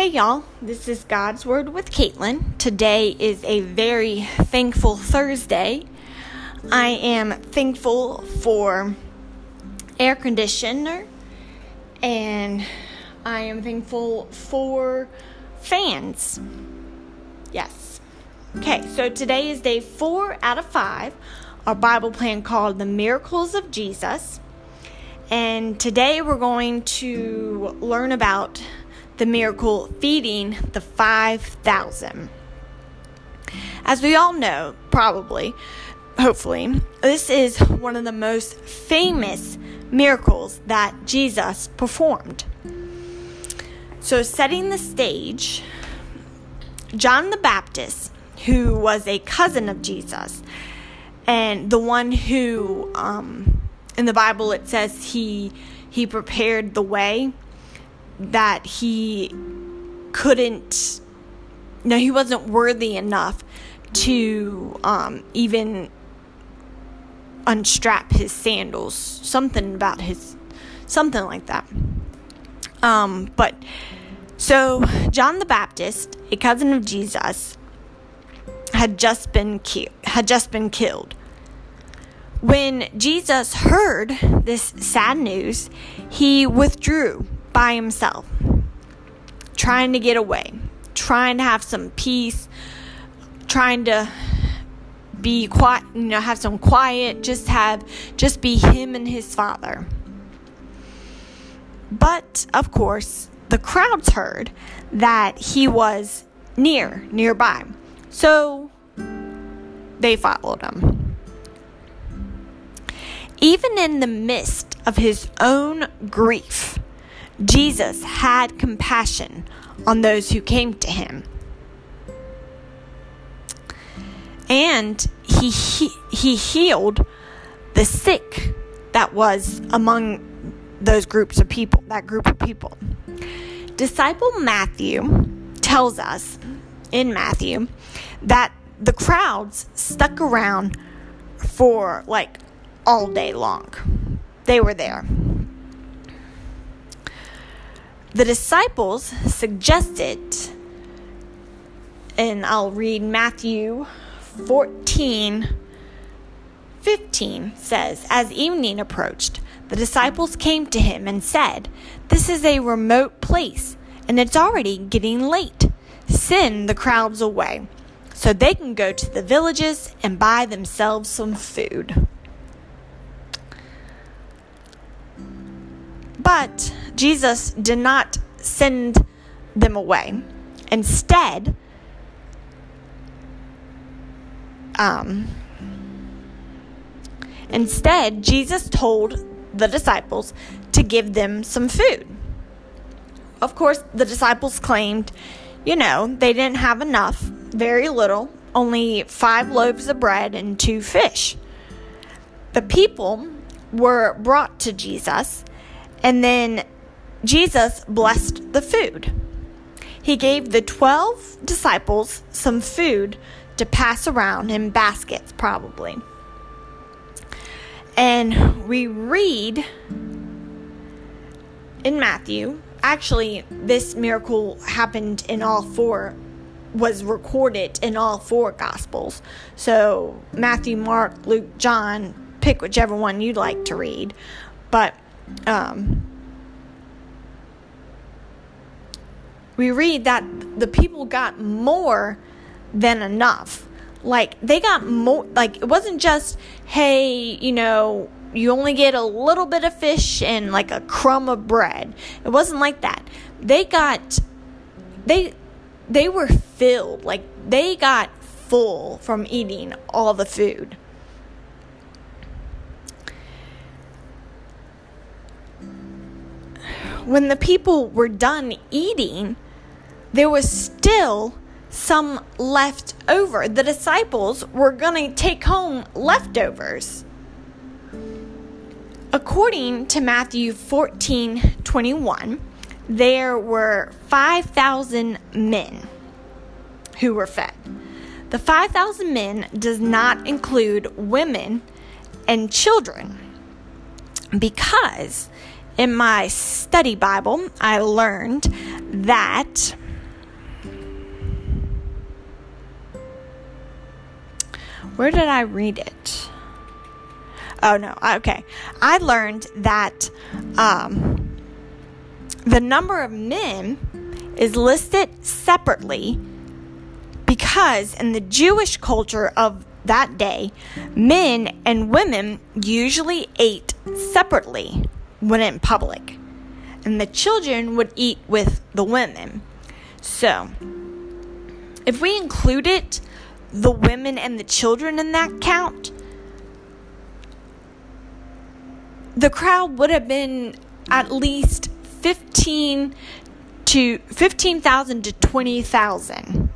Hey y'all, this is God's Word with Caitlin. Today is a very thankful Thursday. I am thankful for air conditioner and I am thankful for fans. Yes. Okay, so today is day four out of five, our Bible plan called The Miracles of Jesus. And today we're going to learn about the miracle feeding the 5,000. As we all know, probably, hopefully, this is one of the most famous miracles that Jesus performed. So, setting the stage, John the Baptist, who was a cousin of Jesus, and the one who, um, in the Bible, it says he he prepared the way that he couldn't no he wasn't worthy enough to um, even unstrap his sandals something about his something like that. Um, but so john the baptist a cousin of jesus had just been ki- had just been killed. When jesus heard this sad news he withdrew by himself, trying to get away, trying to have some peace, trying to be quiet, you know, have some quiet, just have, just be him and his father. But of course, the crowds heard that he was near, nearby. So they followed him. Even in the midst of his own grief, Jesus had compassion on those who came to him. And he, he, he healed the sick that was among those groups of people, that group of people. Disciple Matthew tells us in Matthew that the crowds stuck around for like all day long. They were there the disciples suggested, and I'll read Matthew 14 15 says, As evening approached, the disciples came to him and said, This is a remote place, and it's already getting late. Send the crowds away so they can go to the villages and buy themselves some food. But Jesus did not send them away. Instead, um, instead, Jesus told the disciples to give them some food. Of course, the disciples claimed, you know, they didn't have enough, very little, only five loaves of bread and two fish. The people were brought to Jesus, and then Jesus blessed the food. He gave the 12 disciples some food to pass around in baskets, probably. And we read in Matthew, actually, this miracle happened in all four, was recorded in all four Gospels. So Matthew, Mark, Luke, John, pick whichever one you'd like to read. But, um, we read that the people got more than enough. Like they got more like it wasn't just hey, you know, you only get a little bit of fish and like a crumb of bread. It wasn't like that. They got they they were filled. Like they got full from eating all the food. When the people were done eating, there was still some left over. The disciples were going to take home leftovers. According to Matthew 14 21, there were 5,000 men who were fed. The 5,000 men does not include women and children because in my study Bible, I learned that where did I read it? Oh no, okay. I learned that um, the number of men is listed separately because in the Jewish culture of that day, men and women usually ate separately when in public, and the children would eat with the women. So, if we included the women and the children in that count, the crowd would have been at least 15 to 15,000 to 20,000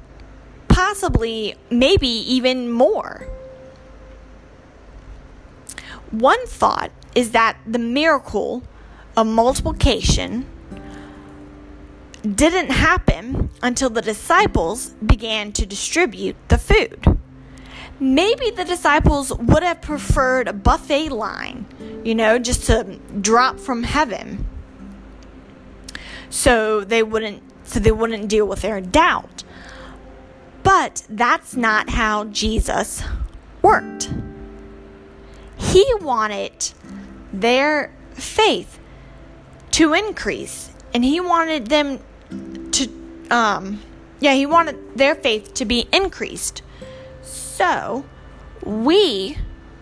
possibly, maybe even more. One thought is that the miracle of multiplication didn't happen until the disciples began to distribute the food. Maybe the disciples would have preferred a buffet line, you know, just to drop from heaven. So they wouldn't so they wouldn't deal with their doubt. But that's not how Jesus worked. He wanted their faith to increase, and he wanted them um, yeah, he wanted their faith to be increased. So, we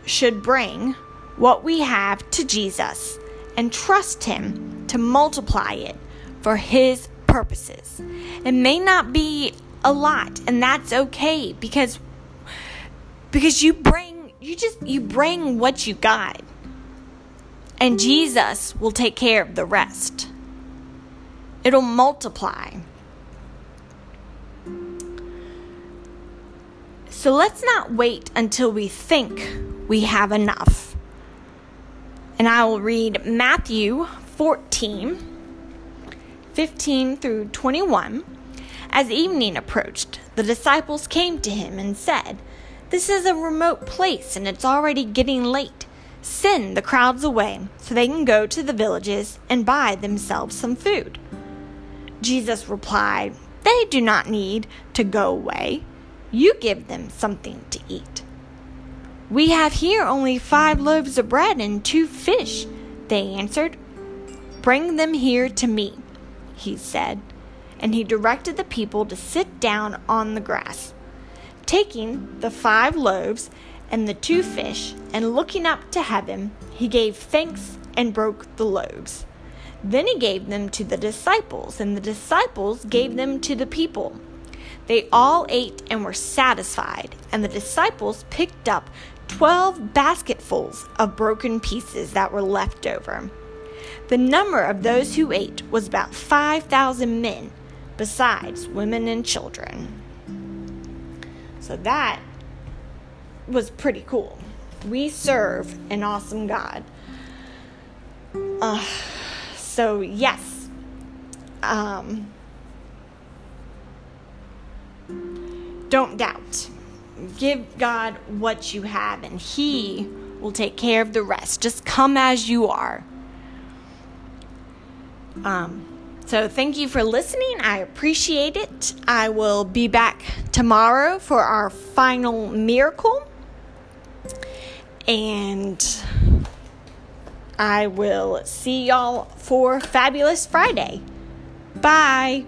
should bring what we have to Jesus and trust Him to multiply it for His purposes. It may not be a lot and that's okay because because you bring you just you bring what you got and Jesus will take care of the rest it'll multiply so let's not wait until we think we have enough and I will read Matthew 14 15 through 21 as evening approached, the disciples came to him and said, This is a remote place and it's already getting late. Send the crowds away so they can go to the villages and buy themselves some food. Jesus replied, They do not need to go away. You give them something to eat. We have here only five loaves of bread and two fish, they answered. Bring them here to me, he said and he directed the people to sit down on the grass. Taking the five loaves and the two fish, and looking up to heaven, he gave thanks and broke the loaves. Then he gave them to the disciples, and the disciples gave them to the people. They all ate and were satisfied, and the disciples picked up twelve basketfuls of broken pieces that were left over. The number of those who ate was about five thousand men besides women and children. So that was pretty cool. We serve an awesome God. Uh, so, yes. Um, don't doubt. Give God what you have, and He will take care of the rest. Just come as you are. Um, so, thank you for listening. I appreciate it. I will be back tomorrow for our final miracle. And I will see y'all for Fabulous Friday. Bye.